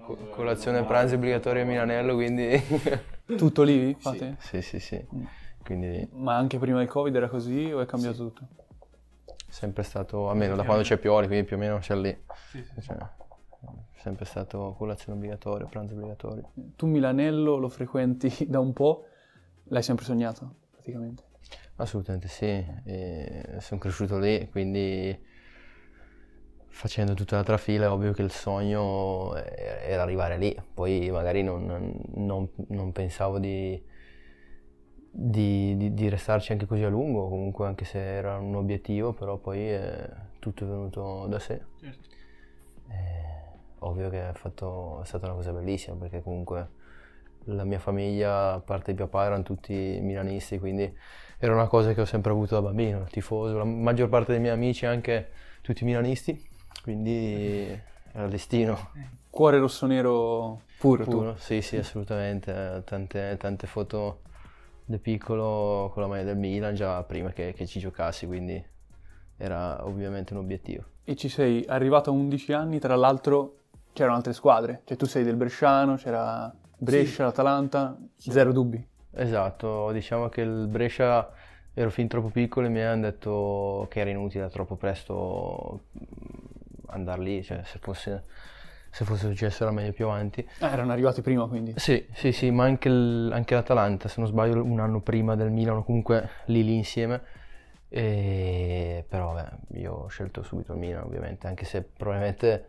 Co- colazione e pranzo obbligatorio a Milanello, quindi... Tutto lì fate? Sì, sì, sì. Quindi Ma anche prima del Covid era così o è cambiato tutto? sempre stato, almeno da quando c'è Pioli, quindi più o meno c'è lì. Cioè, sempre stato colazione obbligatoria, pranzo obbligatorio. Tu Milanello lo frequenti da un po', l'hai sempre sognato praticamente? Assolutamente sì, sono cresciuto lì, quindi facendo tutta la trafila è ovvio che il sogno era arrivare lì, poi magari non, non, non pensavo di, di, di, di, restarci anche così a lungo, comunque anche se era un obiettivo, però poi è, tutto è venuto da sé. Certo. Eh, ovvio che è, fatto, è stata una cosa bellissima perché comunque la mia famiglia, a parte il papà, erano tutti milanisti, quindi era una cosa che ho sempre avuto da bambino, tifoso, la maggior parte dei miei amici anche tutti milanisti, quindi era il destino. Cuore rossonero puro, puro tu? Sì, sì, assolutamente, tante, tante foto da piccolo con la maglia del Milan già prima che, che ci giocassi, quindi era ovviamente un obiettivo. E ci sei arrivato a 11 anni, tra l'altro c'erano altre squadre, cioè tu sei del Bresciano, c'era Brescia, sì. l'Atalanta, sì. zero dubbi. Esatto, diciamo che il Brescia ero fin troppo piccolo e mi hanno detto che era inutile troppo presto andare lì, cioè se fosse se fosse successo era meglio più avanti. Ah, erano arrivati prima quindi? Sì, sì, sì, ma anche, il, anche l'Atalanta, se non sbaglio un anno prima del Milano, comunque lì lì insieme. E... Però beh, io ho scelto subito il Milano ovviamente, anche se probabilmente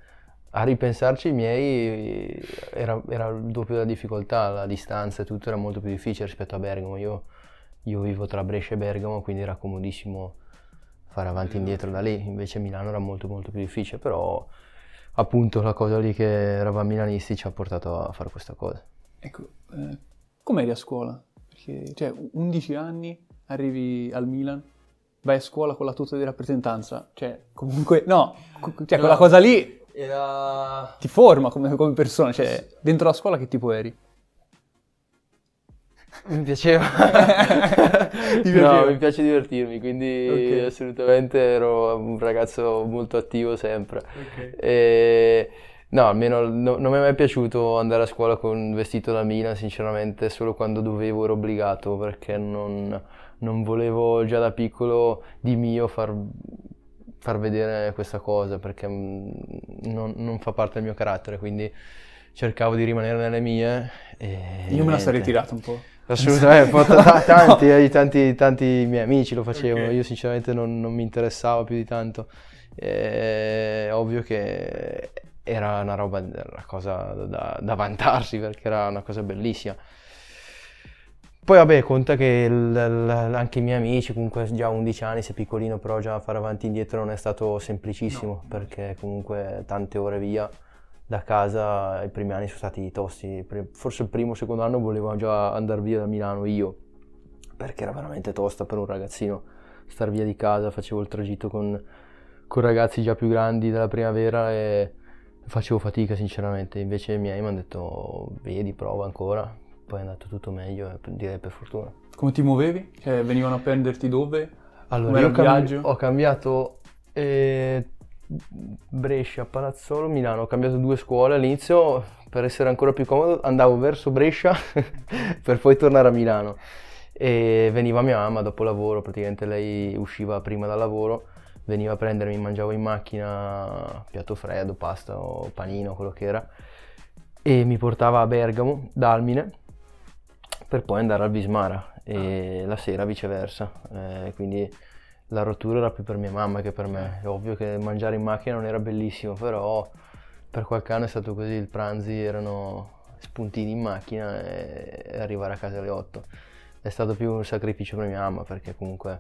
a ripensarci i miei era, era il doppio della difficoltà, la distanza e tutto era molto più difficile rispetto a Bergamo. Io, io vivo tra Brescia e Bergamo, quindi era comodissimo fare avanti e indietro da lì, invece Milano era molto molto più difficile, però appunto la cosa lì che eravamo milanisti ci ha portato a fare questa cosa. Ecco, eh, com'eri a scuola? Perché, cioè, 11 anni, arrivi al Milan, vai a scuola con la tuta di rappresentanza, cioè, comunque, no, cioè, no, quella cosa lì era... ti forma come, come persona, cioè, dentro la scuola che tipo eri? Mi piaceva. no, mi piace divertirmi, quindi okay. assolutamente ero un ragazzo molto attivo sempre. Okay. E... No, almeno no, non mi è mai piaciuto andare a scuola con un vestito da Milan, sinceramente, solo quando dovevo ero obbligato, perché non, non volevo già da piccolo di mio far, far vedere questa cosa, perché mm, non, non, fa parte del mio carattere, quindi cercavo di rimanere nelle mie. Io me la sarei tirata un po'. Assolutamente, t- tanti, eh, tanti, tanti miei amici lo facevano, okay. io sinceramente non, non, mi interessava più di tanto. È ovvio che era una roba, una cosa da, da vantarsi perché era una cosa bellissima. Poi vabbè, conta che l, l, anche i miei amici, comunque già 11 anni, sei piccolino, però già fare avanti e indietro non è stato semplicissimo, no. perché comunque tante ore via da casa i primi anni sono stati tosti, forse il primo o secondo anno volevo già andare via da Milano io, perché era veramente tosta per un ragazzino star via di casa, facevo il tragitto con, con ragazzi già più grandi della primavera e facevo fatica sinceramente, invece i miei mi hanno detto vedi, prova ancora, poi è andato tutto meglio e direi per fortuna. Come ti muovevi? Cioè, venivano a prenderti dove? Allora, io ho, cambi- ho cambiato eh, Brescia, Palazzolo, Milano. Ho cambiato due scuole all'inizio per essere ancora più comodo. Andavo verso Brescia per poi tornare a Milano. E veniva mia mamma dopo lavoro, praticamente lei usciva prima dal lavoro, veniva a prendermi, mangiavo in macchina piatto freddo, pasta o panino, quello che era, e mi portava a Bergamo, da Almine, per poi andare al Bismara e ah. la sera viceversa. Eh, quindi la rottura era più per mia mamma che per me. È ovvio che mangiare in macchina non era bellissimo, però per qualche anno è stato così, il pranzi erano spuntini in macchina e arrivare a casa alle 8. È stato più un sacrificio per mia mamma perché comunque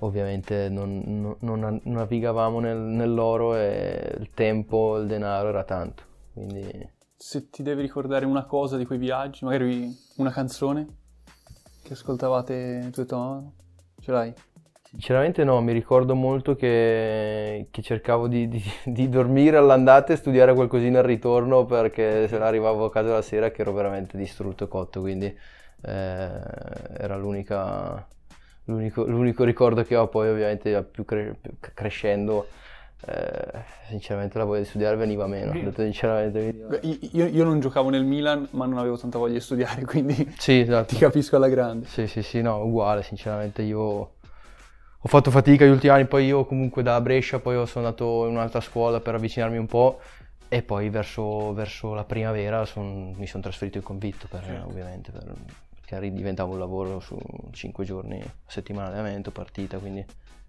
ovviamente non, non, non navigavamo nel, nell'oro e il tempo, il denaro era tanto. Quindi... Se ti devi ricordare una cosa di quei viaggi, magari una canzone che ascoltavate tu e tua mamma, ce l'hai? Sinceramente no, mi ricordo molto che, che cercavo di, di, di, dormire all'andata e studiare qualcosina al ritorno perché se arrivavo a casa la sera che ero veramente distrutto e cotto, quindi eh, era l'unico, l'unico, ricordo che ho, poi ovviamente più, cre- più crescendo eh, sinceramente la voglia di studiare veniva meno, detto. Io, io, non giocavo nel Milan, ma non avevo tanta voglia di studiare, quindi sì, esatto. ti capisco alla grande. Sì, sì, sì, no, uguale, sinceramente io ho fatto fatica gli ultimi anni, poi io comunque da Brescia, poi sono andato in un'altra scuola per avvicinarmi un po' e poi verso, verso la primavera son, mi sono trasferito in convitto, per, certo. ovviamente, per, perché diventava un lavoro su 5 giorni a settimana allenamento, partita, quindi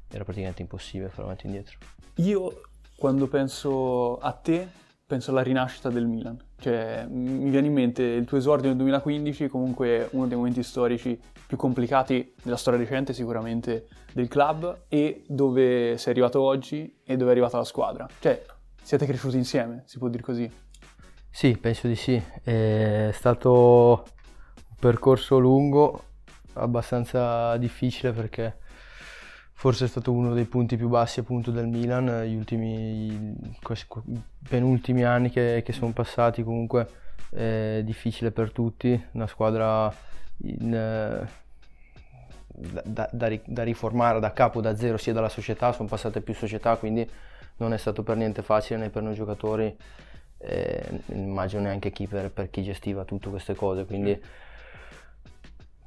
era praticamente impossibile fare avanti e indietro. Io quando penso a te, penso alla rinascita del Milan. Cioè, mi viene in mente il tuo esordio nel 2015, comunque uno dei momenti storici più complicati della storia recente sicuramente del club e dove sei arrivato oggi e dove è arrivata la squadra. Cioè, siete cresciuti insieme, si può dire così? Sì, penso di sì. È stato un percorso lungo, abbastanza difficile perché forse è stato uno dei punti più bassi appunto del Milan, gli ultimi, questi penultimi anni che, che sono passati comunque è difficile per tutti, una squadra in, da, da, da, riformare da capo, da zero, sia dalla società, sono passate più società, quindi non è stato per niente facile né per noi giocatori, eh, immagino neanche chi per, per, chi gestiva tutte queste cose, quindi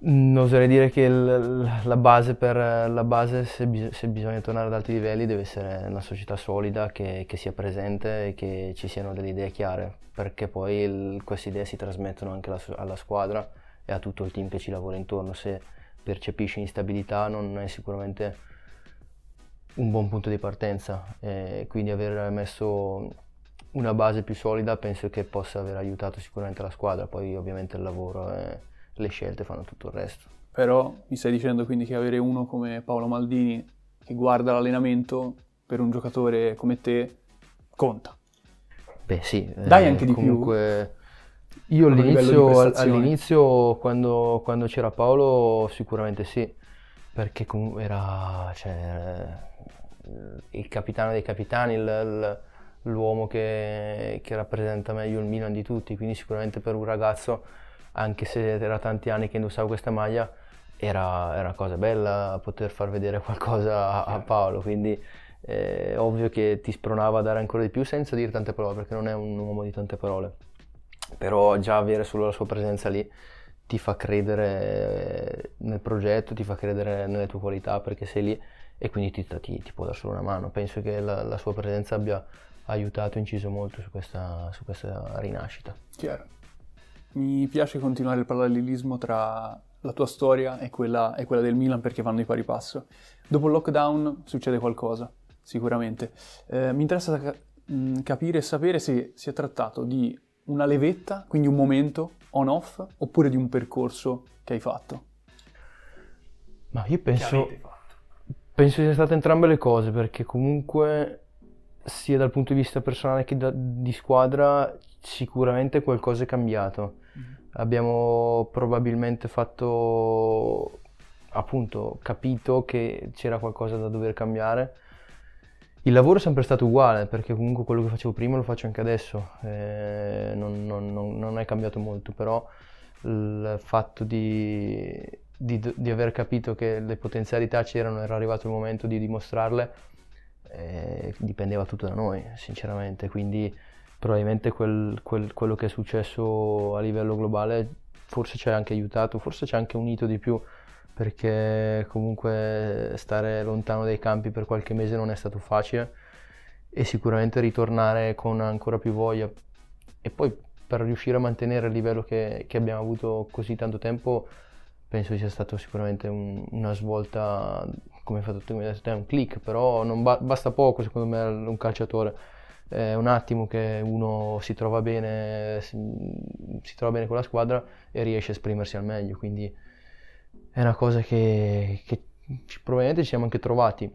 Oserei dire che il, la base, per, la base se, se, bisogna tornare ad alti livelli deve essere una società solida che, che sia presente e che ci siano delle idee chiare perché poi il, queste idee si trasmettono anche alla, alla, squadra e a tutto il team che ci lavora intorno. Se percepisci instabilità non è sicuramente un buon punto di partenza e quindi aver messo una base più solida penso che possa aver aiutato sicuramente la squadra, poi ovviamente il lavoro è le scelte fanno tutto il resto. Però mi stai dicendo quindi che avere uno come Paolo Maldini che guarda l'allenamento per un giocatore come te conta. Beh sì. Dai eh, anche di comunque... più. Io all'inizio, all'inizio quando, quando, c'era Paolo sicuramente sì, perché comunque era cioè, il capitano dei capitani, il, il, l'uomo che, che rappresenta meglio il Milan di tutti, quindi sicuramente per un ragazzo anche se era tanti anni che indossavo questa maglia, era, era una cosa bella poter far vedere qualcosa a, Paolo, quindi è ovvio che ti spronava a dare ancora di più senza dire tante parole, perché non è un uomo di tante parole, però già avere solo la sua presenza lì ti fa credere nel progetto, ti fa credere nelle tue qualità perché sei lì e quindi ti, ti, ti può dare solo una mano. Penso che la, la sua presenza abbia aiutato inciso molto su questa, su questa rinascita. Chiaro. Mi piace continuare il parallelismo tra la tua storia e quella, e quella del Milan perché vanno di pari passo. Dopo il lockdown succede qualcosa, sicuramente. Eh, mi interessa ca- mm, capire e sapere se si è trattato di una levetta, quindi un momento on-off, oppure di un percorso che hai fatto. Ma io penso, penso sia state entrambe le cose, perché comunque sia dal punto di vista personale che da, di squadra sicuramente qualcosa è cambiato. Abbiamo probabilmente fatto, appunto, capito che c'era qualcosa da dover cambiare. Il lavoro è sempre stato uguale, perché comunque quello che facevo prima lo faccio anche adesso, eh, non, non, non, non, è cambiato molto, però il fatto di, di, di, aver capito che le potenzialità c'erano, era arrivato il momento di dimostrarle, eh, dipendeva tutto da noi, sinceramente, quindi probabilmente quel, quel, quello che è successo a livello globale forse ci ha anche aiutato, forse ci ha anche unito di più perché comunque stare lontano dai campi per qualche mese non è stato facile e sicuramente ritornare con ancora più voglia e poi per riuscire a mantenere il livello che, che abbiamo avuto così tanto tempo penso sia stato sicuramente un, una svolta come hai fatto tu, un click però non ba- basta poco secondo me un calciatore è un attimo che uno si trova bene, si, si, trova bene con la squadra e riesce a esprimersi al meglio, quindi è una cosa che, che probabilmente ci siamo anche trovati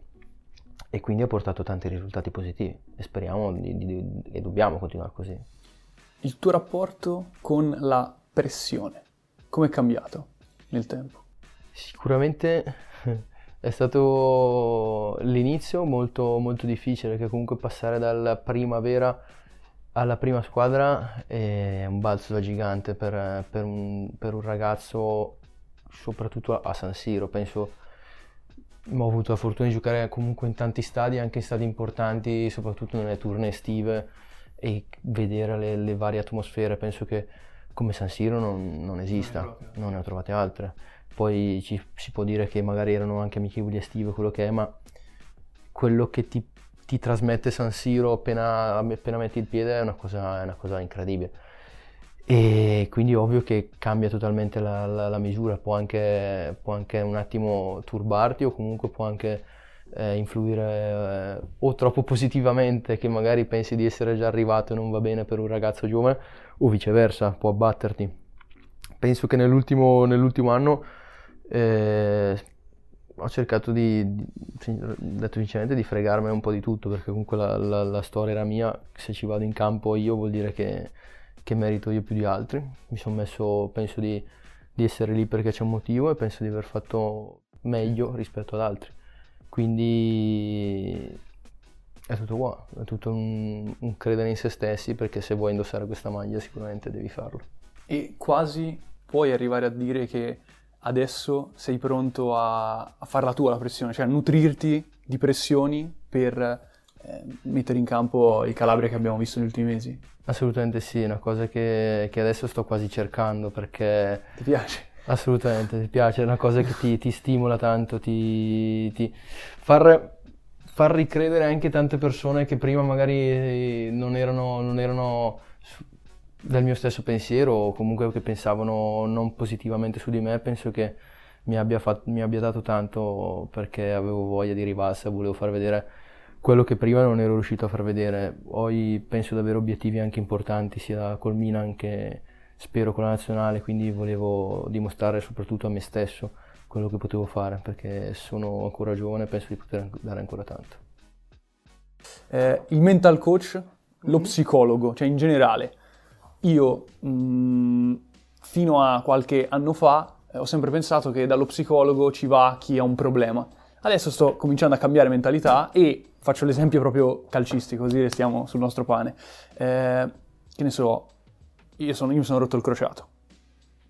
e quindi ha portato tanti risultati positivi e speriamo di, di, di, e dobbiamo continuare così. Il tuo rapporto con la pressione, come è cambiato nel tempo? Sicuramente è stato l'inizio molto, molto difficile perché comunque passare dalla primavera alla prima squadra è un balzo da gigante per, per, un, per un, ragazzo, soprattutto a San Siro. Penso ho avuto la fortuna di giocare comunque in tanti stadi, anche in stadi importanti, soprattutto nelle turne estive e vedere le, le varie atmosfere. Penso che come San Siro non, non esista, non, ne ho trovate altre. Poi ci, si può dire che magari erano anche amichevoli estive, quello che è, ma quello che ti, ti trasmette San Siro appena, appena, metti il piede è una cosa, è una cosa incredibile. E quindi ovvio che cambia totalmente la, la, la misura, può anche, può anche, un attimo turbarti o comunque può anche eh, influire eh, o troppo positivamente che magari pensi di essere già arrivato e non va bene per un ragazzo giovane o viceversa, può abbatterti. Penso che nell'ultimo, nell'ultimo anno eh, ho cercato di, di, detto sinceramente, di fregarmene un po' di tutto perché comunque la, la, la storia era mia, se ci vado in campo io vuol dire che che merito io più di altri. Mi sono messo, penso di, di, essere lì perché c'è un motivo e penso di aver fatto meglio rispetto ad altri. Quindi è tutto qua, è tutto un, un credere in se stessi perché se vuoi indossare questa maglia sicuramente devi farlo. E quasi puoi arrivare a dire che adesso sei pronto a, a farla tua la pressione, cioè a nutrirti di pressioni per eh, mettere in campo il Calabria che abbiamo visto negli ultimi mesi? Assolutamente sì, è una cosa che, che, adesso sto quasi cercando perché... Ti piace? Assolutamente, ti piace, è una cosa che ti, ti stimola tanto, ti, ti far, far, ricredere anche tante persone che prima magari non erano, non erano del mio stesso pensiero o comunque che pensavano non positivamente su di me, penso che mi abbia, fatto, mi abbia dato tanto perché avevo voglia di rivalsa, volevo far vedere quello che prima non ero riuscito a far vedere. Poi penso di avere obiettivi anche importanti sia col Milan che spero con la nazionale, quindi volevo dimostrare soprattutto a me stesso quello che potevo fare perché sono ancora giovane e penso di poter dare ancora tanto. Eh, il mental coach, lo psicologo, cioè in generale, io mh, mm, fino a qualche anno fa eh, ho sempre pensato che dallo psicologo ci va chi ha un problema. Adesso sto cominciando a cambiare mentalità e faccio l'esempio proprio calcistico, così restiamo sul nostro pane. Eh, che ne so, io, sono, io mi sono rotto il crociato.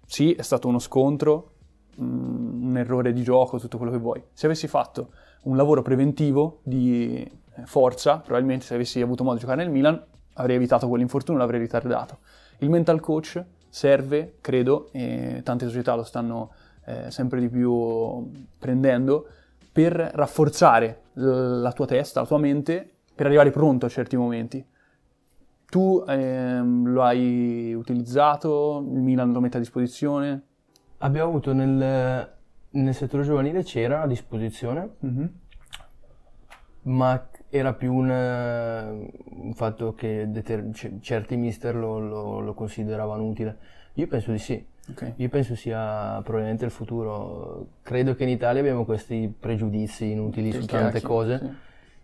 Sì, è stato uno scontro, mm, un errore di gioco, tutto quello che vuoi. Se avessi fatto un lavoro preventivo di eh, forza, probabilmente se avessi avuto modo di giocare nel Milan, avrei evitato quell'infortunio, l'avrei ritardato. Il mental coach serve, credo, e tante società lo stanno eh, sempre di più prendendo, per rafforzare la tua testa, la tua mente, per arrivare pronto a certi momenti. Tu ehm, lo hai utilizzato, il Milan lo mette a disposizione? Abbiamo avuto nel, nel settore giovanile c'era a disposizione, mm-hmm. ma era più un, un fatto che deter- certi mister lo, lo, lo consideravano utile. Io penso di sì. Okay. Io penso sia probabilmente il futuro. Credo che in Italia abbiamo questi pregiudizi inutili su tante cose sì.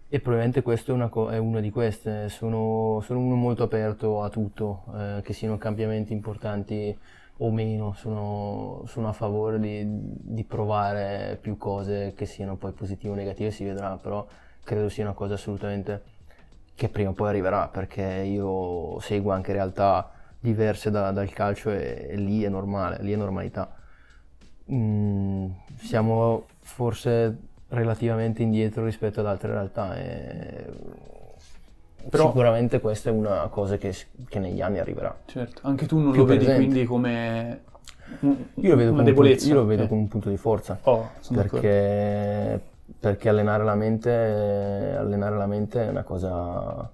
e probabilmente questo è una, co- è una di queste. Sono, sono, uno molto aperto a tutto, eh, che siano cambiamenti importanti o meno, sono, sono a favore di, di, provare più cose che siano poi positive o negative, si vedrà, però credo sia una cosa assolutamente che prima o poi arriverà perché io seguo anche realtà diverse da, dal calcio e, e, lì è normale, lì è normalità. Mm, siamo forse relativamente indietro rispetto ad altre realtà e però, sicuramente questa è una cosa che, che, negli anni arriverà. Certo, anche tu non lo vedi presente. quindi come io lo vedo, come un, punto, io lo vedo come un punto di forza oh, perché, perché allenare la mente allenare la mente è una cosa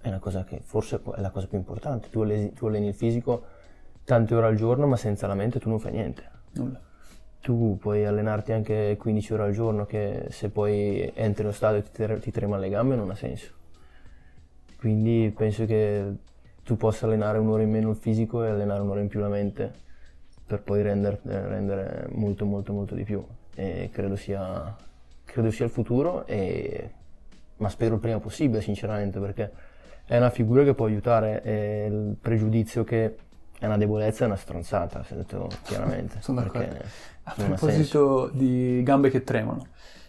è una cosa che forse è la cosa più importante. Tu alleni, tu alleni il fisico tante ore al giorno, ma senza la mente tu non fai niente. Nulla. Tu puoi allenarti anche 15 ore al giorno, che se poi entri nello stadio e ti, tre, ti tremano le gambe non ha senso. Quindi penso che tu possa allenare un'ora in meno il fisico e allenare un'ora in più la mente per poi render, rendere molto molto molto di più. E credo sia, credo sia il futuro, e, ma spero il prima possibile sinceramente perché è una figura che può aiutare e il pregiudizio che è una debolezza è una stronzata, se detto chiaramente. Sono d'accordo. A proposito di gambe che tremano,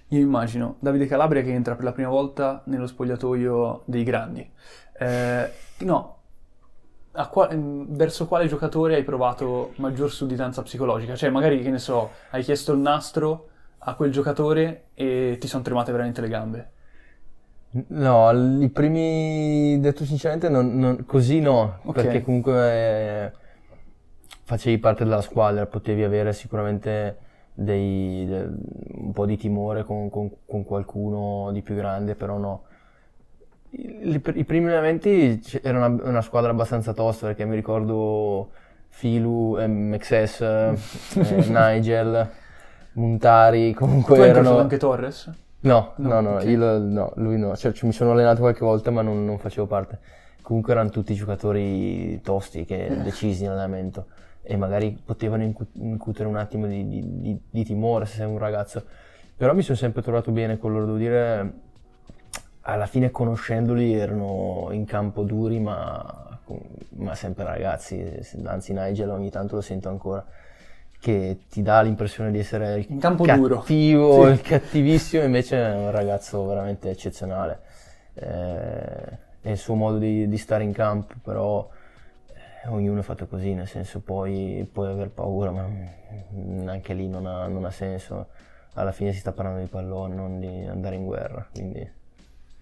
io immagino Davide Calabria che entra per la prima volta nello spogliatoio dei grandi. Eh, no, qua- verso quale giocatore hai provato maggior sudditanza psicologica? Cioè, magari, che ne so, hai chiesto il nastro a quel giocatore e ti sono tremate veramente le gambe? No, i primi, detto sinceramente, non, non, così no, okay. perché comunque eh, facevi parte della squadra, potevi avere sicuramente dei, de, un po' di timore con, con, con, qualcuno di più grande, però no. I, i primi allenamenti era una, una, squadra abbastanza tosta perché mi ricordo Filu, MXS, eh, Nigel, Montari, comunque tu erano... anche Torres? No, no, no, okay. io, no, lui no, cioè, mi sono allenato qualche volta ma non, non facevo parte. Comunque erano tutti giocatori tosti, che, eh. decisi in allenamento e magari potevano incutere un attimo di, di, di, di, timore se sei un ragazzo. Però mi sono sempre trovato bene con loro, devo dire, alla fine conoscendoli erano in campo duri ma, ma sempre ragazzi, anzi Nigel ogni tanto lo sento ancora che ti dà l'impressione di essere il in campo cattivo, duro. il cattivissimo, invece è un ragazzo veramente eccezionale. Eh, è il suo modo di, di stare in campo, però eh, ognuno è fatto così, nel senso puoi, puoi aver paura, ma anche lì non ha, non ha, senso. Alla fine si sta parlando di pallone, non di andare in guerra. Quindi...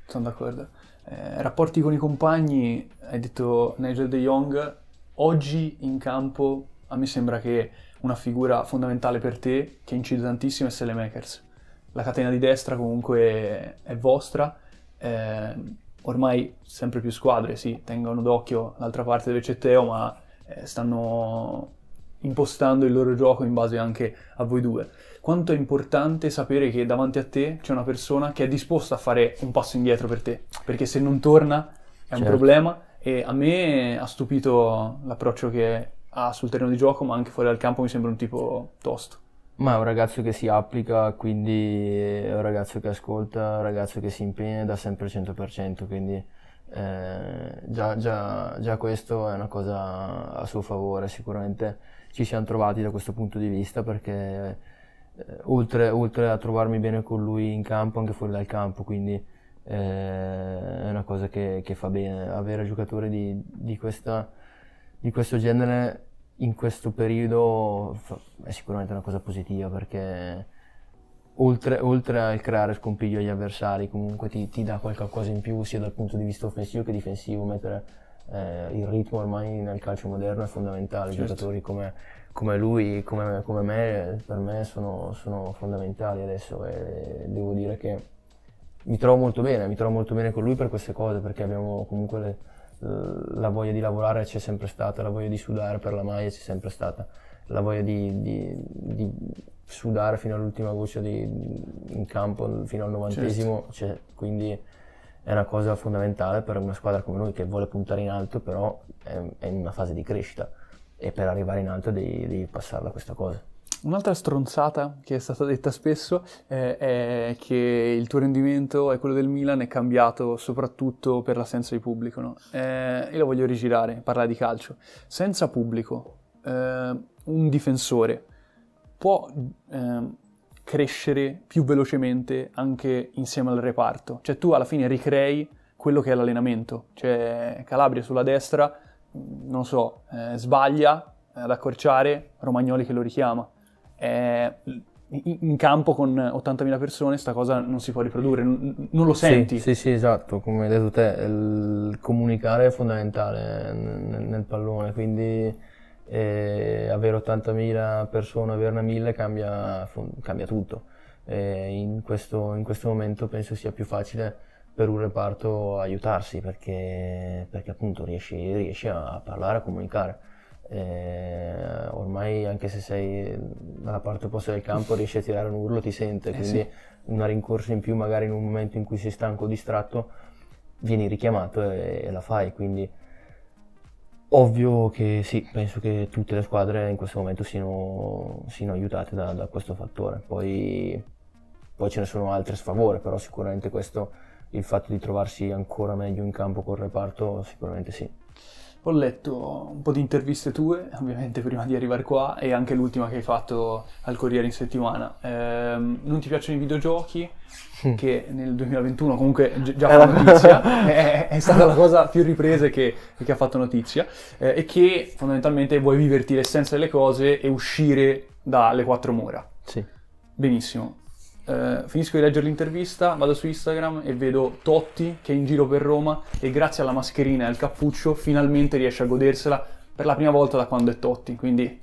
Sono d'accordo. Eh, rapporti con i compagni, hai detto Nigel De Jong, oggi in campo a me sembra che una figura fondamentale per te che incide tantissimo è Selemakers. La catena di destra comunque è vostra, eh, ormai sempre più squadre sì, tengono d'occhio l'altra parte del Cetteo, ma eh, stanno impostando il loro gioco in base anche a voi due. Quanto è importante sapere che davanti a te c'è una persona che è disposta a fare un passo indietro per te, perché se non torna è un certo. problema e a me ha stupito l'approccio che ha sul terreno di gioco, ma anche fuori dal campo mi sembra un tipo tosto. Ma è un ragazzo che si applica, quindi è un ragazzo che ascolta, un ragazzo che si impegna e sempre il 100%, quindi eh, già, già, già, questo è una cosa a suo favore, sicuramente ci siamo trovati da questo punto di vista perché eh, oltre, oltre, a trovarmi bene con lui in campo, anche fuori dal campo, quindi eh, è una cosa che, che, fa bene, avere giocatori di, di, questa, di questo genere in questo periodo è sicuramente una cosa positiva perché oltre, oltre al creare scompiglio agli avversari comunque ti, ti, dà qualcosa in più sia dal punto di vista offensivo che difensivo, mettere eh, il ritmo ormai nel calcio moderno è fondamentale, certo. giocatori come, come lui, come, come, me, per me sono, sono fondamentali adesso. E devo dire che mi trovo molto bene, mi trovo molto bene con lui per queste cose perché abbiamo comunque le, la voglia di lavorare c'è sempre stata, la voglia di sudare per la maglia c'è sempre stata, la voglia di, di, di sudare fino all'ultima goccia di, in campo, fino al novantesimo, certo. c'è, quindi è una cosa fondamentale per una squadra come noi che vuole puntare in alto, però è, è in una fase di crescita e per arrivare in alto devi, devi passarla questa cosa. Un'altra stronzata che è stata detta spesso eh, è che il tuo rendimento e quello del Milan è cambiato soprattutto per l'assenza di pubblico. No? Eh, io lo voglio rigirare, parlare di calcio. Senza pubblico, eh, un difensore può ehm, crescere più velocemente anche insieme al reparto. Cioè tu alla fine ricrei quello che è l'allenamento. Cioè Calabria sulla destra, non so, eh, sbaglia ad accorciare, Romagnoli che lo richiama è in campo con 80.000 persone sta cosa non si può riprodurre, non, lo senti. Sì, sì, sì, esatto, come hai detto te, il comunicare è fondamentale nel, nel pallone, quindi eh, avere 80.000 persone, averne 1000 cambia, cambia tutto. In questo, in, questo, momento penso sia più facile per un reparto aiutarsi perché, perché appunto riesci, riesci a parlare, a comunicare. Eh, ormai anche se sei dalla parte opposta del campo riesci a tirare un urlo, ti sente, eh quindi sì. una rincorsa in più magari in un momento in cui sei stanco o distratto vieni richiamato e, e, la fai, quindi ovvio che sì, penso che tutte le squadre in questo momento siano, siano aiutate da, da, questo fattore, poi, poi ce ne sono altre a sfavore, però sicuramente questo, il fatto di trovarsi ancora meglio in campo col reparto, sicuramente sì. Ho letto un po' di interviste tue, ovviamente prima di arrivare qua, e anche l'ultima che hai fatto al Corriere in settimana. Ehm, non ti piacciono i videogiochi? Mm. Che nel 2021 comunque già fa notizia, è, è, stata la cosa più ripresa che, che ha fatto notizia, eh, e che fondamentalmente vuoi viverti l'essenza delle cose e uscire dalle quattro mura. Sì. Benissimo. Eh, finisco di leggere l'intervista, vado su Instagram e vedo Totti che è in giro per Roma e grazie alla mascherina e al cappuccio finalmente riesce a godersela per la prima volta da quando è Totti, quindi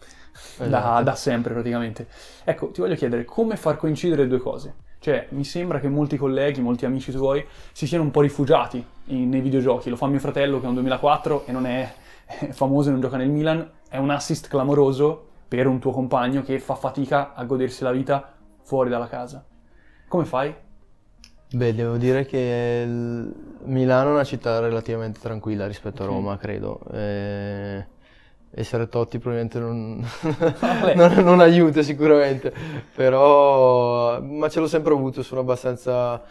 esatto. da, da sempre praticamente. Ecco, ti voglio chiedere come far coincidere le due cose. Cioè, mi sembra che molti colleghi, molti amici tuoi si siano un po' rifugiati in, nei videogiochi. Lo fa mio fratello che è un 2004 e non è, è famoso e non gioca nel Milan. È un assist clamoroso per un tuo compagno che fa fatica a godersi la vita fuori dalla casa. Come fai? Beh, devo dire che Milano è una città relativamente tranquilla rispetto a Roma, credo. E essere Totti probabilmente non, non, non, aiuta sicuramente, però ma ce l'ho sempre avuto, sono abbastanza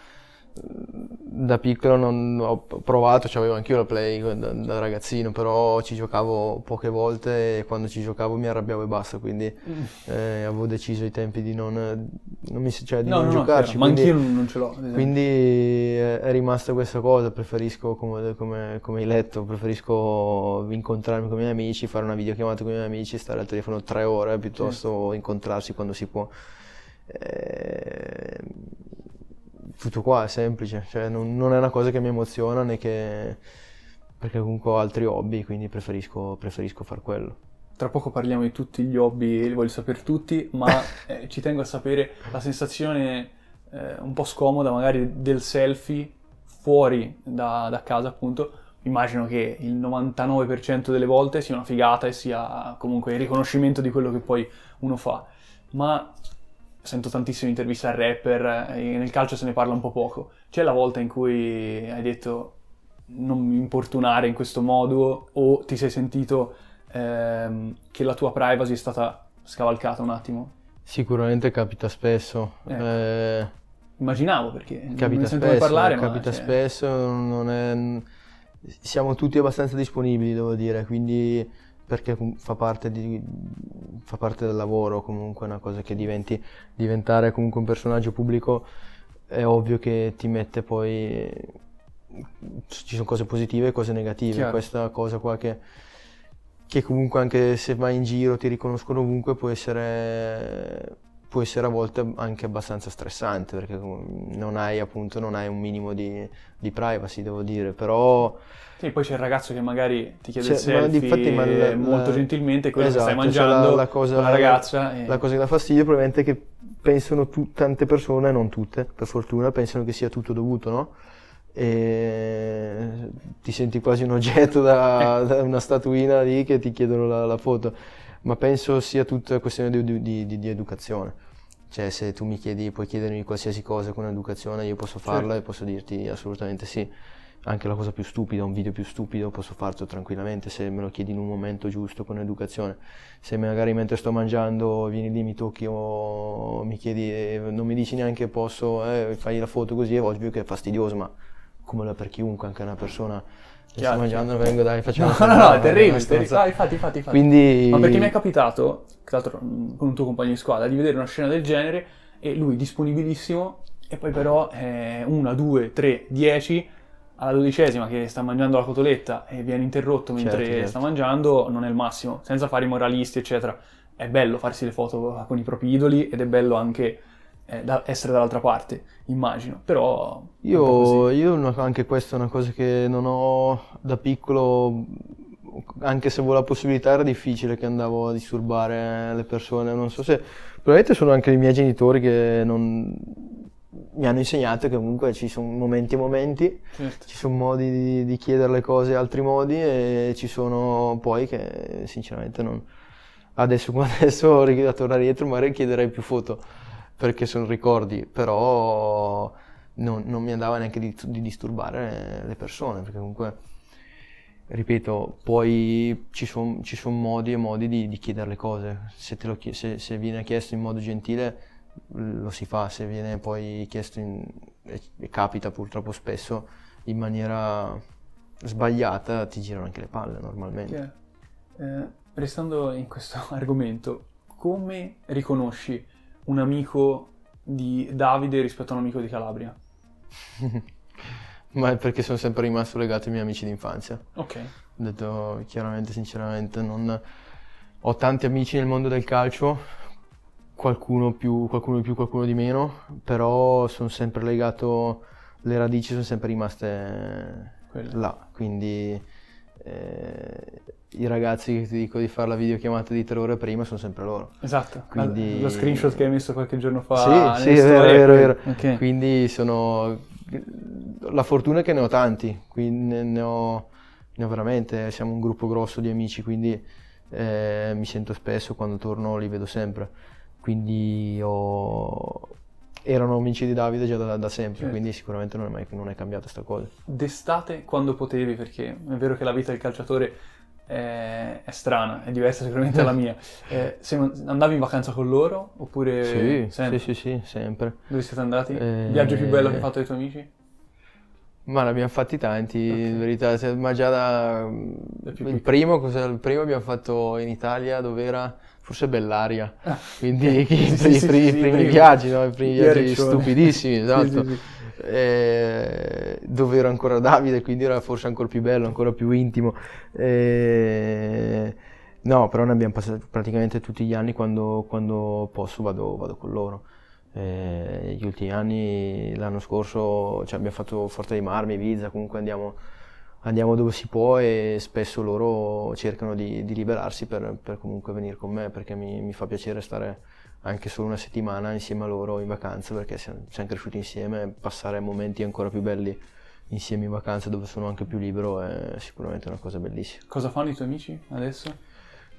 da piccolo non ho provato, avevo anch'io la play da, da, ragazzino, però ci giocavo poche volte e quando ci giocavo mi arrabbiavo e basta, quindi mm. eh, avevo deciso ai tempi di non, non, mi, cioè, di no, non no, giocarci. No, quindi, ma anch'io non ce l'ho. Esatto. Quindi è, è, rimasta questa cosa, preferisco, come, come, come, hai letto, preferisco incontrarmi con i miei amici, fare una videochiamata con i miei amici, stare al telefono tre ore piuttosto sì. incontrarsi quando si può. Eh, tutto qua, è semplice, cioè non, non, è una cosa che mi emoziona né che... perché comunque ho altri hobby, quindi preferisco, preferisco far quello. Tra poco parliamo di tutti gli hobby, li voglio sapere tutti, ma eh, ci tengo a sapere la sensazione eh, un po' scomoda magari del selfie fuori da, da casa appunto, immagino che il 99% delle volte sia una figata e sia comunque il riconoscimento di quello che poi uno fa. Ma sento tantissime interviste a rapper, e nel calcio se ne parla un po' poco. C'è la volta in cui hai detto non mi importunare in questo modo o ti sei sentito ehm, che la tua privacy è stata scavalcata un attimo? Sicuramente capita spesso. Ecco. Eh, Immaginavo perché capita spesso, parlare, capita cioè... spesso, è... siamo tutti abbastanza disponibili, devo dire, quindi perché fa parte, di, fa parte, del lavoro, comunque è una cosa che diventi, diventare comunque un personaggio pubblico è ovvio che ti mette poi, ci sono cose positive e cose negative, Chiaro. questa cosa qua che, che comunque anche se vai in giro ti riconoscono ovunque può essere può essere a volte anche abbastanza stressante perché non hai appunto non hai un minimo di, di privacy devo dire però sì, poi c'è il ragazzo che magari ti chiede cioè, il selfie ma ma la, molto la, gentilmente quello esatto, che stai esatto, mangiando la, la, cosa, la ragazza. E... La cosa che dà fastidio probabilmente è che pensano tu, tante persone, non tutte, per fortuna, pensano che sia tutto dovuto, no? E ti senti quasi un oggetto da, eh. da una statuina lì che ti chiedono la, foto, ma penso sia tutta questione di, di, di, di, educazione. Cioè se tu mi chiedi, puoi chiedermi qualsiasi cosa con educazione, io posso farla certo. e posso dirti assolutamente sì anche la cosa più stupida, un video più stupido, posso farlo tranquillamente se me lo chiedi in un momento giusto con educazione. Se magari mentre sto mangiando vieni lì, mi tocchi o mi chiedi, non mi dici neanche posso, eh, fai la foto così, è ovvio che è fastidioso, ma come per chiunque, anche una persona sta mangiando, vengo dai, facciamo... No, no, no, è terribile, è terribile. Ah, infatti, infatti, infatti. Quindi... Ma perché mi è capitato, tra l'altro con un tuo compagno di squadra, di vedere una scena del genere e lui disponibilissimo e poi però eh, una, due, tre, dieci alla dodicesima che sta mangiando la cotoletta e viene interrotto mentre certo, certo. sta mangiando, non è il massimo, senza fare i moralisti, eccetera. È bello farsi le foto con i propri idoli ed è bello anche da essere dall'altra parte, immagino. Però. Io, io anche questa è una cosa che non ho da piccolo. Anche se avevo la possibilità era difficile che andavo a disturbare le persone. Non so se. Probabilmente sono anche i miei genitori che non, mi hanno insegnato che comunque ci sono momenti e momenti, certo. ci sono modi di, di, chiedere le cose altri modi e ci sono poi che sinceramente non... Adesso come adesso da tornare dietro magari chiederei più foto perché sono ricordi, però non, non mi andava neanche di, di, disturbare le persone perché comunque, ripeto, poi ci sono son modi e modi di, di chiedere le cose. Se, lo, se, se viene chiesto in modo gentile lo si fa, se viene poi chiesto in, e, capita purtroppo spesso in maniera sbagliata ti girano anche le palle normalmente. Eh, restando in questo argomento, come riconosci un amico di Davide rispetto a un amico di Calabria? Ma è perché sono sempre rimasto legato ai miei amici d'infanzia. Ok. Ho detto chiaramente, sinceramente, non... ho tanti amici nel mondo del calcio, qualcuno più, qualcuno di più, qualcuno di meno, però sono sempre legato, le radici sono sempre rimaste Quello. là, quindi eh, i ragazzi che ti dico di fare la videochiamata di tre ore prima sono sempre loro. Esatto, quindi... lo screenshot che hai messo qualche giorno fa. Sì, sì, è vero, vero, vero. Okay. Quindi sono... La fortuna è che ne ho tanti, quindi ne ho, ne ho veramente, siamo un gruppo grosso di amici, quindi eh, mi sento spesso, quando torno li vedo sempre. Quindi ho... erano amici di Davide già da, da sempre, certo. quindi sicuramente non è, mai, non è cambiata questa cosa. D'estate quando potevi, perché è vero che la vita del calciatore è, è strana, è diversa sicuramente dalla mia. Eh, andavi in vacanza con loro oppure sì, sempre? Sì, sì, sì, sempre. Dove siete andati? Eh, Il viaggio più bello che hai fatto dei tuoi amici? Ma ne abbiamo fatti tanti, okay. in verità, ma già da... Il primo, il primo abbiamo fatto in Italia dove era forse Bellaria, ah, quindi i, sì, i, sì, i, sì, primi viaggi, no? i primi viaggi stupidissimi, esatto. Eh, dove era ancora Davide, quindi era forse ancora più bello, ancora più intimo. Eh, no, però ne abbiamo passato praticamente tutti gli anni, quando, quando posso vado, vado con loro. Eh, gli ultimi anni, l'anno scorso, cioè, abbiamo fatto Forte dei Marmi, Ibiza, comunque andiamo, andiamo, dove si può e spesso loro cercano di, di liberarsi per, per, comunque venire con me perché mi, mi, fa piacere stare anche solo una settimana insieme a loro in vacanza perché siamo, siamo cresciuti insieme, passare momenti ancora più belli insieme in vacanza dove sono anche più libero è sicuramente una cosa bellissima. Cosa fanno i tuoi amici adesso?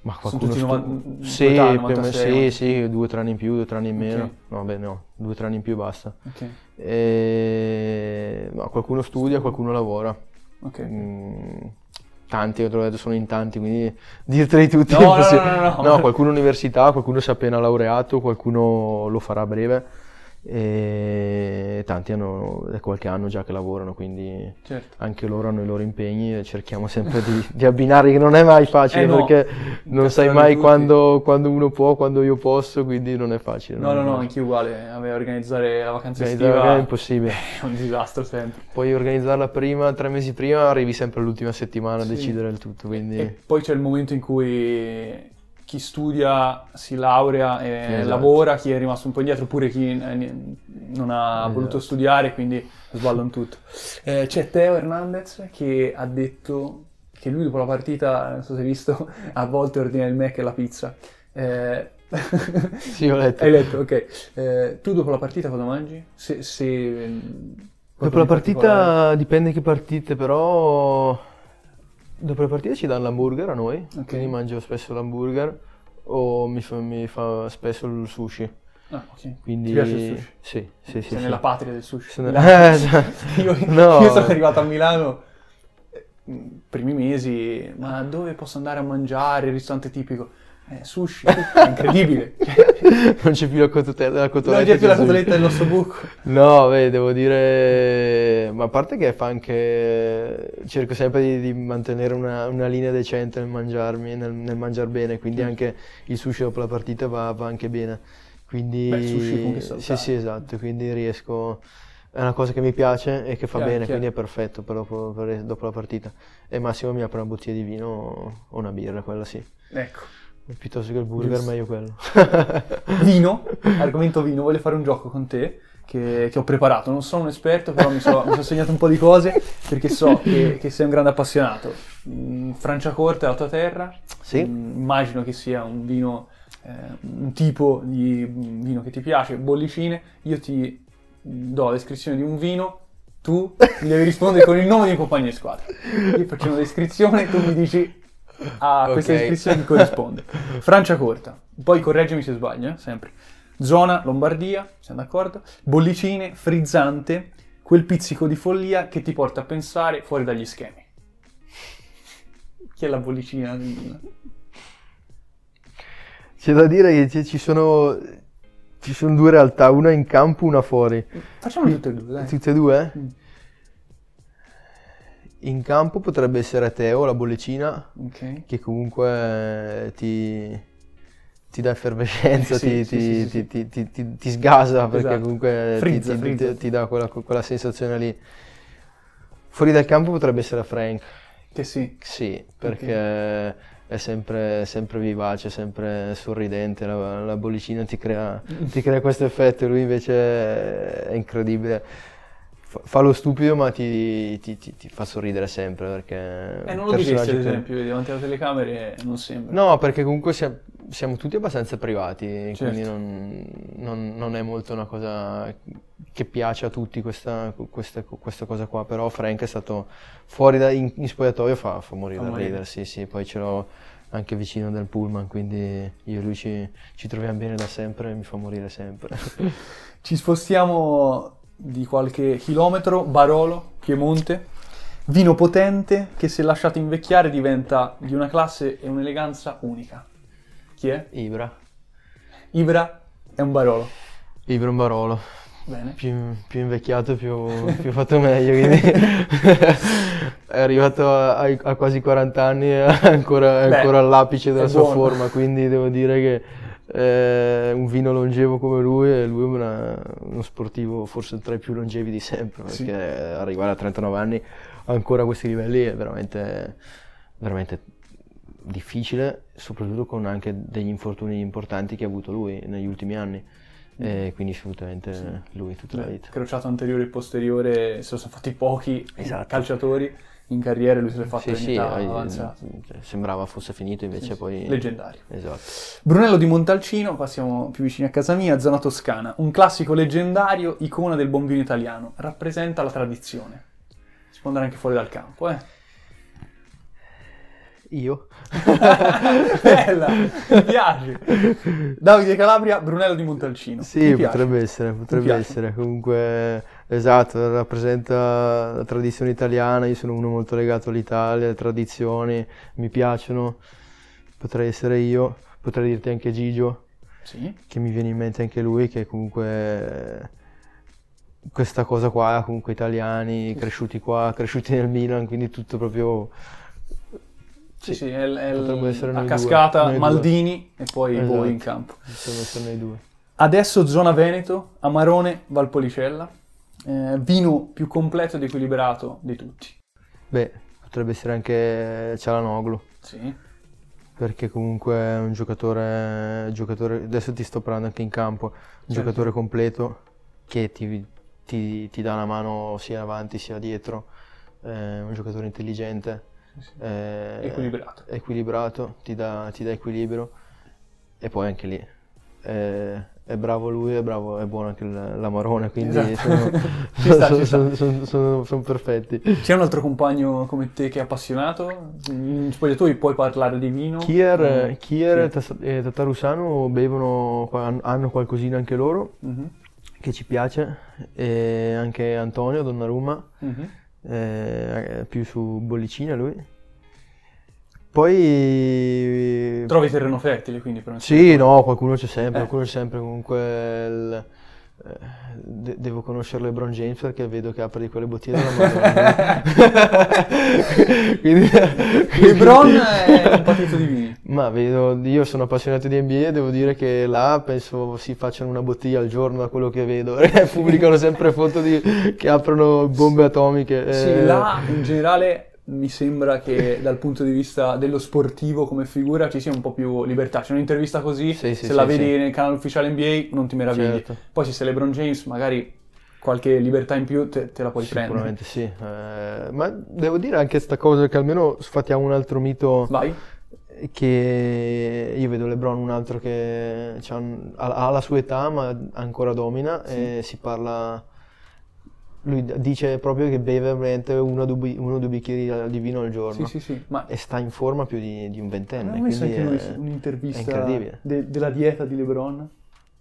Ma qualcuno stu- novan- sì, età, 96, sì, sì, due o tre anni in più, due o tre anni in meno. Okay. No, beh, no, due o tre anni in più basta. Okay. E... No, qualcuno studia, qualcuno lavora. Okay. Mm, tanti, ho detto, sono in tanti, quindi dirteli tutti. No, no, no, no, no, qualcuno università, qualcuno si è appena laureato, qualcuno lo farà a breve e tanti hanno è qualche anno già che lavorano quindi certo. anche loro hanno i loro impegni e cerchiamo sempre di, di abbinare che non è mai facile eh no, perché non sai mai quando, quando, uno può quando io posso quindi non è facile no no no anche uguale a me organizzare la vacanza estiva è impossibile. è un disastro sempre. Puoi organizzarla prima tre mesi prima arrivi sempre all'ultima settimana a sì. decidere il tutto quindi... e poi c'è il momento in cui chi studia si laurea e esatto. lavora, chi è rimasto un po' indietro, oppure chi eh, non ha esatto. voluto studiare, quindi sballano tutto. Eh, c'è Teo Hernandez che ha detto che lui dopo la partita, non so se hai visto, a volte ordina il Mac e la pizza. Eh, sì, ho letto. Hai letto, ok. Eh, tu dopo la partita cosa mangi? Se, se dopo la partita dipende che partite, però Dopo le partite ci danno l'hamburger a noi, okay. quindi mangio spesso l'hamburger o mi fa, mi fa spesso il sushi. Ah, ok. Quindi... Ti piace il sushi? Sì, sì, sì. Sei sì. nella patria del sushi. Sono... Eh, esatto. io, no. io sono arrivato a Milano eh, primi mesi, ma dove posso andare a mangiare, il ristorante tipico? Eh, sushi, è incredibile. non c'è più la cotoletta, la cotoletta Non c'è più la cotoletta dell'osso buco. No, beh, devo dire... Ma a parte che fa anche... Cerco sempre di, di mantenere una, una, linea decente nel mangiarmi, nel, nel mangiar bene, quindi mm. anche il sushi dopo la partita va, va anche bene. Quindi... Beh, sushi comunque Sì, sì, esatto, quindi riesco... È una cosa che mi piace e che fa chiaro, bene, chiaro. quindi è perfetto per dopo, per dopo la partita. E Massimo mi apre una bottiglia di vino o una birra, quella sì. Ecco. Piuttosto che il burger, Giusto. meglio quello. vino, argomento vino, voglio fare un gioco con te che, che ho preparato. Non sono un esperto, però mi, so, sono segnato un po' di cose perché so che, che sei un grande appassionato. Mm, Franciacorta è la tua terra. Sì. Mm, immagino che sia un vino, eh, un tipo di vino che ti piace, bollicine. Io ti do la descrizione di un vino, tu mi devi rispondere con il nome di un compagno di squadra. Io faccio una descrizione, tu mi dici a okay. questa descrizione che corrisponde. Francia corta, poi correggimi se sbaglio, eh, sempre. Zona Lombardia, siamo d'accordo? Bollicine, frizzante, quel pizzico di follia che ti porta a pensare fuori dagli schemi. Chi è la bollicina? C'è da dire che ci sono, ci sono due realtà, una in campo, una fuori. Facciamo tutte e due, dai. Tutte e due? Mm. In campo potrebbe essere Teo, la bollicina, okay. che comunque ti, ti dà effervescenza, sì, ti, sì, ti, sì, ti, sgasa perché esatto. comunque frizza, frizza. ti, dà quella, quella, sensazione lì. Fuori dal campo potrebbe essere Frank. Che sì? Sì, perché okay. è sempre, sempre vivace, sempre sorridente, la, la bollicina ti crea, ti crea questo effetto, lui invece è incredibile fa lo stupido ma ti, ti, ti, ti, fa sorridere sempre perché... Eh, non lo diresti ad esempio, che... davanti alle telecamere non sembra. No, perché comunque siamo, siamo tutti abbastanza privati, certo. quindi non, non, non, è molto una cosa che piace a tutti questa, questa, questa, cosa qua, però Frank è stato fuori da, in, in spogliatoio, fa, fa morire da ridere, sì sì, poi ce l'ho anche vicino del pullman, quindi io e lui ci, ci troviamo bene da sempre e mi fa morire sempre. ci spostiamo di qualche chilometro, Barolo, Piemonte, vino potente che se lasciato invecchiare diventa di una classe e un'eleganza unica. Chi è? Ibra. Ibra è un Barolo. Ibra è un Barolo. Bene. Più, più invecchiato, più, più fatto meglio. Quindi è arrivato a, a, quasi 40 anni e ancora, è ancora all'apice della sua buono. forma. Quindi devo dire che eh, un vino longevo come lui e lui è una, uno sportivo forse tra i più longevi di sempre perché sì. arrivare a 39 anni ancora a questi livelli è veramente, veramente difficile soprattutto con anche degli infortuni importanti che ha avuto lui negli ultimi anni e quindi assolutamente sì. lui tutta Beh, la vita crociato anteriore e posteriore se lo sono fatti pochi esatto. calciatori in carriera lui se l'è fatto sì, in età sì, avanzata. Cioè, sembrava fosse finito, invece sì, poi... Leggendario. Esatto. Brunello di Montalcino, passiamo più vicini a casa mia, zona toscana. Un classico leggendario, icona del buon vino italiano. Rappresenta la tradizione. Si può andare anche fuori dal campo, eh? Io. Bella, mi piace. Davide Calabria, Brunello di Montalcino. Sì, potrebbe essere, potrebbe essere. Comunque, esatto, rappresenta la tradizione italiana. Io sono uno molto legato all'Italia, alle tradizioni, mi piacciono. Potrei essere io, potrei dirti anche Gigio, sì. che mi viene in mente anche lui, che comunque questa cosa qua, comunque italiani, cresciuti qua, cresciuti nel Milan, quindi tutto proprio sì, sì, è, è a cascata due, Maldini due. e poi esatto. voi in campo. Potrebbero essere noi due. Adesso zona Veneto, Amarone, Valpolicella, eh, vino più completo ed equilibrato di tutti. Beh, potrebbe essere anche Cialanoglu. Sì. Perché comunque è un giocatore, giocatore adesso ti sto parlando anche in campo, un certo. giocatore completo che ti, ti, ti, dà una mano sia avanti sia dietro, eh, un giocatore intelligente sì. Eh, equilibrato. equilibrato, ti dà, ti dà, equilibrio e poi anche lì eh, è bravo lui, è, bravo, è buono anche l'Amarone, quindi esatto. sono, sono, sono, sono, sono, perfetti. C'è un altro compagno come te che è appassionato? In spogliatoi puoi parlare di vino? Kier, mm. Kier sì. e Tatarusano bevono, hanno qualcosina anche loro, mm-hmm. che ci piace, e anche Antonio Donnarumma. Mm-hmm eh, più su bollicina lui. Poi... Trovi terreno fertile quindi per Sì, no, qualcuno c'è sempre, eh. qualcuno c'è sempre comunque... Il, eh, de- devo conoscere LeBron James perché vedo che apre di quelle bottiglie della quindi, LeBron è un partito di vini. Ma vedo, io sono appassionato di NBA e devo dire che là penso si facciano una bottiglia al giorno da quello che vedo, pubblicano sempre foto di, che aprono bombe atomiche. Sì, eh... là in generale mi sembra che dal punto di vista dello sportivo come figura ci sia un po' più libertà. C'è un'intervista così, sì, sì, se sì, la vedi nel canale ufficiale NBA non ti meravigli. Certo. Poi se sei LeBron James magari qualche libertà in più te, te la puoi Sicuramente prendere. Sicuramente sì, eh, ma devo dire anche questa cosa che almeno sfattiamo un altro mito. Vai. Che io vedo LeBron un altro che ha, la sua età ma ancora domina e si parla lui dice proprio che beve veramente uno o due, uno, due bicchieri di vino al giorno. Sì, sì, sì. Ma... E sta in forma più di, di un ventenne. Ho messo anche lui un'intervista de, della dieta di LeBron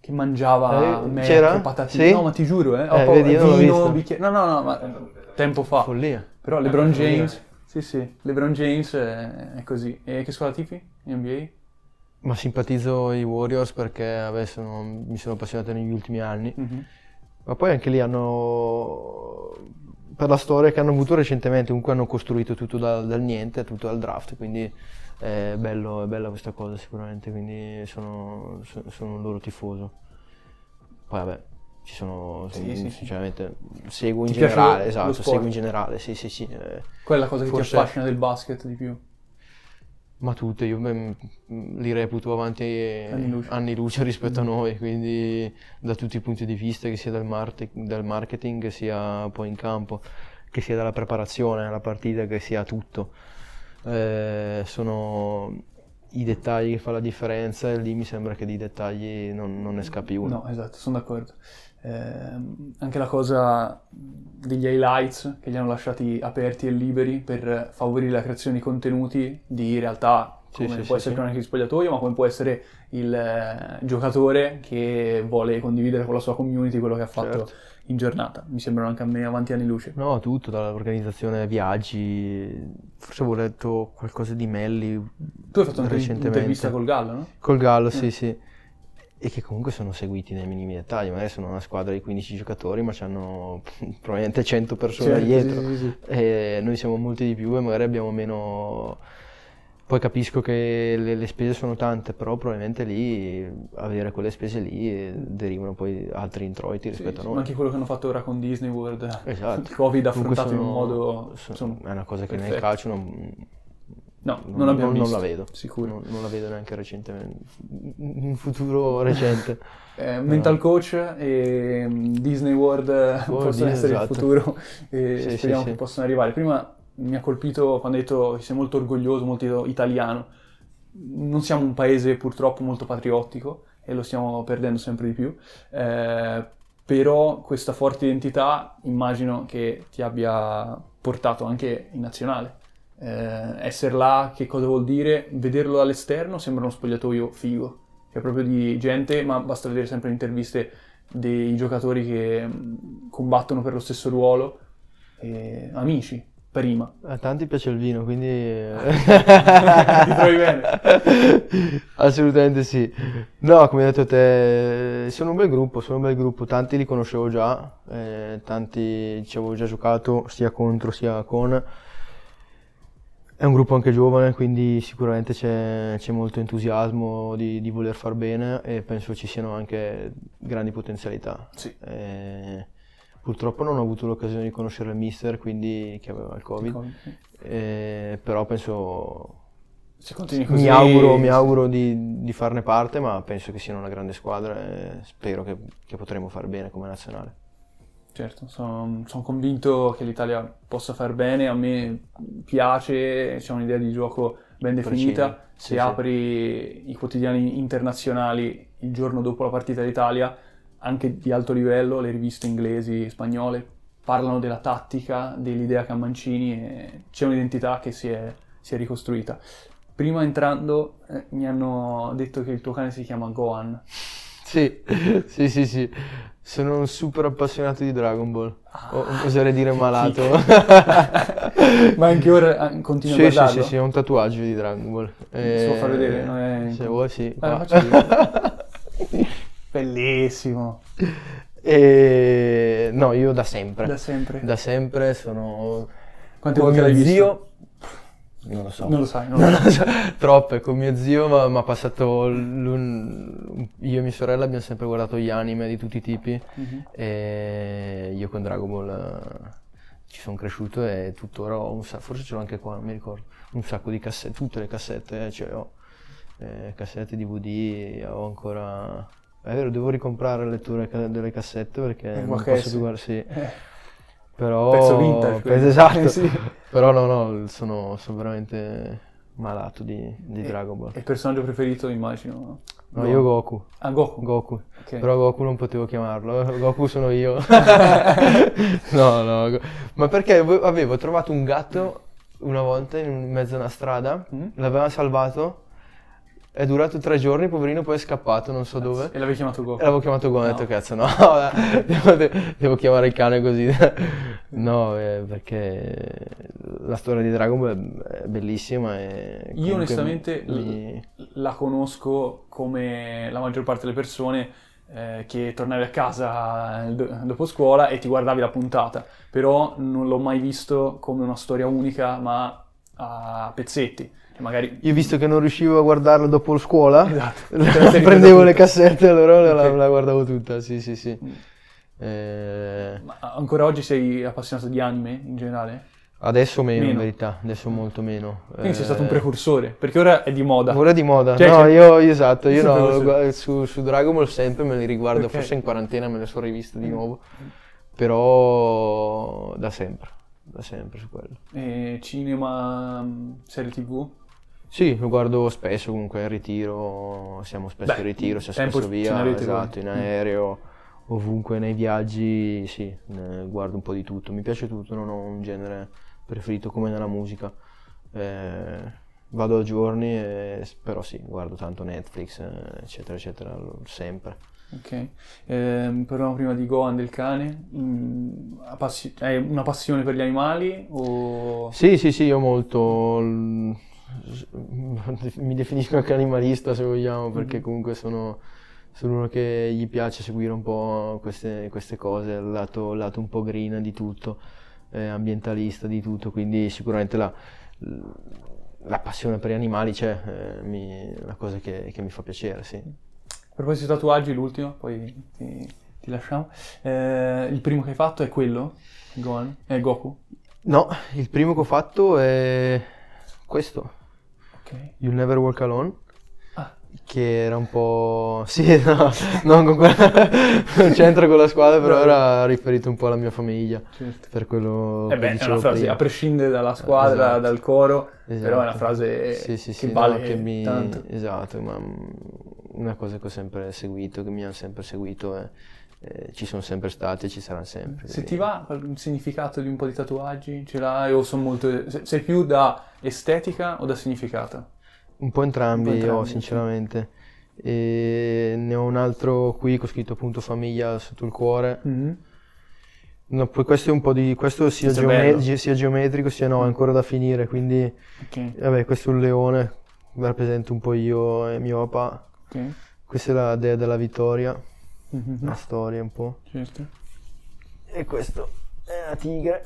che mangiava eh, Mac, patatine. Sì? No, ma ti giuro, eh. eh vedi, vino, bicchieri. No, no, no, ma tempo fa. Follia. Però LeBron James... Sì, sì. LeBron James è, è così. E che scuola tifi in NBA? Ma simpatizzo i Warriors perché adesso mi sono appassionato negli ultimi anni. Mm-hmm ma poi anche lì hanno, per la storia che hanno avuto recentemente, comunque hanno costruito tutto dal, dal niente, tutto dal draft, quindi è, bello, è bella questa cosa sicuramente, quindi sono, sono un loro tifoso. Poi vabbè, ci sono, sì, sì, sinceramente, seguo in ti generale, esatto, seguo in generale, sì sì sì. Eh, Quella è la cosa che forse... ti affascina del basket di più? Ma tutte, io beh, li reputo avanti anni luce. anni luce, rispetto mm. a noi, quindi da tutti i punti di vista, che sia dal, mar- dal marketing, che sia poi in campo, che sia dalla preparazione alla partita, che sia tutto. Eh, sono i dettagli che fa la differenza e lì mi sembra che di dettagli non, non ne scappi uno. No, esatto, sono d'accordo. Eh, anche la cosa degli highlights che li hanno lasciati aperti e liberi per favorire la creazione di contenuti di realtà come sì, può sì, essere sì. cronaca di spogliatoio, ma come può essere il eh, giocatore che vuole condividere con la sua community quello che ha fatto certo. in giornata. Mi sembrano anche a me avanti anni luce. No, tutto, dall'organizzazione viaggi, forse avevo letto qualcosa di Melli Tu hai fatto un'intervista col Gallo, no? Col Gallo, sì, sì e che comunque sono seguiti nei minimi dettagli. Magari sono una squadra di 15 giocatori, ma hanno probabilmente 100 persone certo, dietro. Sì, sì, sì. E noi siamo molti di più e magari abbiamo meno. Poi capisco che le, le, spese sono tante, però probabilmente lì avere quelle spese lì derivano poi altri introiti rispetto a noi. Ma anche quello che hanno fatto ora con Disney World. Esatto. Il Covid affrontato sono, in un modo. Sono, è una cosa che perfetto. nel calcio non, No, non, non, non, non la vedo. Sicuro. Non, non, la vedo neanche recentemente, in futuro recente. eh, mental coach e mm, Disney World oh, possono essere esatto. il futuro e sì, speriamo sì, che sì. possano arrivare. Prima mi ha colpito quando hai detto che sei molto orgoglioso, molto italiano. Non siamo un paese purtroppo molto patriottico e lo stiamo perdendo sempre di più. Eh, però questa forte identità immagino che ti abbia portato anche in nazionale eh, essere là, che cosa vuol dire? Vederlo dall'esterno sembra uno spogliatoio figo, cioè proprio di gente, ma basta vedere sempre le interviste dei giocatori che mm, combattono per lo stesso ruolo, eh, amici, prima. A tanti piace il vino, quindi... Ti trovi bene? Assolutamente sì. No, come hai detto te, sono un bel gruppo, sono un bel gruppo, tanti li conoscevo già, eh, tanti ci avevo già giocato sia contro sia con è un gruppo anche giovane, quindi sicuramente c'è, c'è molto entusiasmo di, di, voler far bene e penso ci siano anche grandi potenzialità. Sì. Eh, purtroppo non ho avuto l'occasione di conoscere il mister, quindi che aveva il Covid, il COVID eh, però penso... Così, mi auguro, mi auguro di, di, farne parte, ma penso che siano una grande squadra e spero che, che potremo far bene come nazionale. Certo, sono, sono, convinto che l'Italia possa far bene, a me piace, c'è un'idea di gioco ben definita, Precino. se sì, apri sì. i quotidiani internazionali il giorno dopo la partita d'Italia, anche di alto livello, le riviste inglesi, spagnole, parlano della tattica, dell'idea che ha Mancini e c'è un'identità che si è, si è ricostruita. Prima entrando eh, mi hanno detto che il tuo cane si chiama Gohan. Sì, sì, sì, sì. Sono un super appassionato di Dragon Ball. Ah, oserei dire malato. Ma anche ora ah, continua sì, a guardarlo? Sì, sì, sì, è un tatuaggio di Dragon Ball. Eh, si può far vedere? Non è... Se vuoi, sì. Ah, Bellissimo. E... No, io da sempre. Da sempre? Da sempre sono... Quante volte l'hai visto? Zio non lo so. Non lo sai, non lo, non so. Troppe. Con mio zio mi ha passato... Io e mia sorella abbiamo sempre guardato gli anime di tutti i tipi mm-hmm. e io con Dragon Ball eh, ci sono cresciuto e tuttora ho un sacco, forse ce l'ho anche qua, non mi ricordo, un sacco di cassette, tutte le cassette ce le ho. Eh, cassette, DVD, ho ancora... È vero, devo ricomprare le letture delle cassette perché non posso più guardare... Sì. Eh. Però, pezzo vintage. Pezzo esatto. sì. Però no, no, sono, sono veramente malato di, di e, Dragon Ball. E il personaggio preferito immagino? No, no. io Goku. Ah, Goku? Goku. Okay. Però Goku non potevo chiamarlo, Goku sono io. no, no, ma perché avevo trovato un gatto una volta in mezzo a una strada, mm-hmm. l'aveva salvato è durato tre giorni, poverino, poi è scappato, non so dove. E l'avevi chiamato Go? E l'avevo chiamato Go, no. ho detto cazzo no, devo, devo, chiamare il cane così. no, eh, perché la storia di Dragon Ball è bellissima e... Io onestamente mi... la conosco come la maggior parte delle persone eh, che tornavi a casa dopo scuola e ti guardavi la puntata, però non l'ho mai visto come una storia unica, ma a pezzetti magari... Io visto che non riuscivo a guardarla dopo scuola, esatto. prendevo le cassette e allora okay. la, la, guardavo tutta, sì sì sì. Mm. Eh... Ma ancora oggi sei appassionato di anime in generale? Adesso meno, Meno. in verità, adesso molto meno. Quindi sei Eh, stato un precursore, perché ora è di moda. Ora è di moda. Cioè, no, cioè- io esatto, io no, su, su Dragon Ball sempre me li riguardo, Ok. forse in quarantena me le sono riviste di nuovo, però da sempre, da sempre su quello. E cinema, mh, serie tv? Sì, lo guardo spesso comunque in ritiro, siamo spesso Beh, in ritiro, siamo spesso via, esatto, in. Mm. aereo, ovunque nei viaggi, sì, eh, guardo un po' di tutto, mi piace tutto, non ho un genere preferito come nella musica. Eh, vado a giorni, e- però sì, guardo tanto Netflix, eh, eccetera, eccetera, sempre. Ok. Ehm, parliamo prima di Gohan del cane. Mm, hai una passione per gli animali o... Sì, sì, sì, io molto. Mi definisco anche animalista se vogliamo, perché Mhm. comunque sono, sono uno che gli piace seguire un po' queste, queste cose, il lato, lato un po' green di tutto, eh, ambientalista di tutto, quindi sicuramente la, la passione per gli animali c'è, eh, è una cosa che, che mi fa piacere, sì. A proposito di tatuaggi, l'ultimo, poi ti, ti lasciamo. Eh, il primo che hai fatto è quello? Gohan? È Goku? No, il primo che ho fatto è questo. Ok. You'll Never Walk Alone, Ah, che era un po'... Sì, no, non con quella... non c'entra con la squadra, però No. era riferito un po' alla mia famiglia, certo. per quello Eh che beh, è dicevo una frase, prima. a prescindere dalla squadra, Esatto. dal coro, Esatto. però è una frase Sì, sì, sì, che no, vale che mi- tanto. Esatto, ma una cosa che ho sempre seguito, che mi hanno sempre seguito e e ci sono sempre stati e ci saranno sempre. Se ti va un significato di un po' di tatuaggi, ce l'hai o sono molto... se- Sei più da estetica o da significato? Un po' entrambi, Un po' entrambi, ho sì. sinceramente. E ne ho un altro qui con scritto appunto famiglia sotto il cuore. No, poi questo è un po' di. Questo sia, geome- sia geometrico sia no, è ancora da finire. Quindi, Ok, vabbè, questo è un leone, rappresento un po' io e mio papà. ok. Questa è la dea della vittoria, Mhm, la storia un po'. Certo. E questo è la tigre,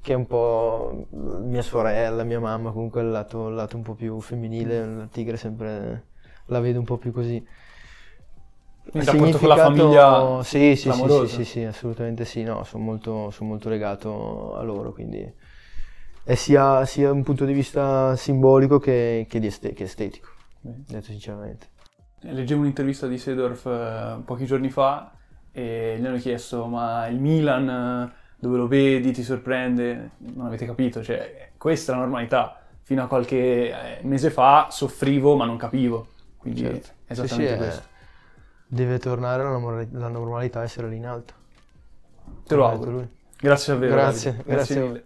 che è un po' mia sorella, mia mamma, comunque il lato, il lato un po' più femminile, la tigre sempre la vedo un po' più così. Il rapporto con la famiglia Sì, sì, sì, sì, sì, assolutamente sì, no, sono molto, sono molto legato a loro, quindi è sia, sia un punto di vista simbolico che, che di este- che estetico, Bene. detto sinceramente. Leggevo un'intervista di Sedorf eh, pochi giorni fa e gli hanno chiesto ma il Milan eh, dove lo vedi ti sorprende? Non avete capito, cioè questa è la normalità. Fino a qualche eh, mese fa soffrivo ma non capivo, quindi Certo. è esattamente Sì, sì, è- questo. deve tornare la, normali- la normalità, essere lì in alto. Te lo auguro. Grazie davvero. Grazie, grazie voi. mille.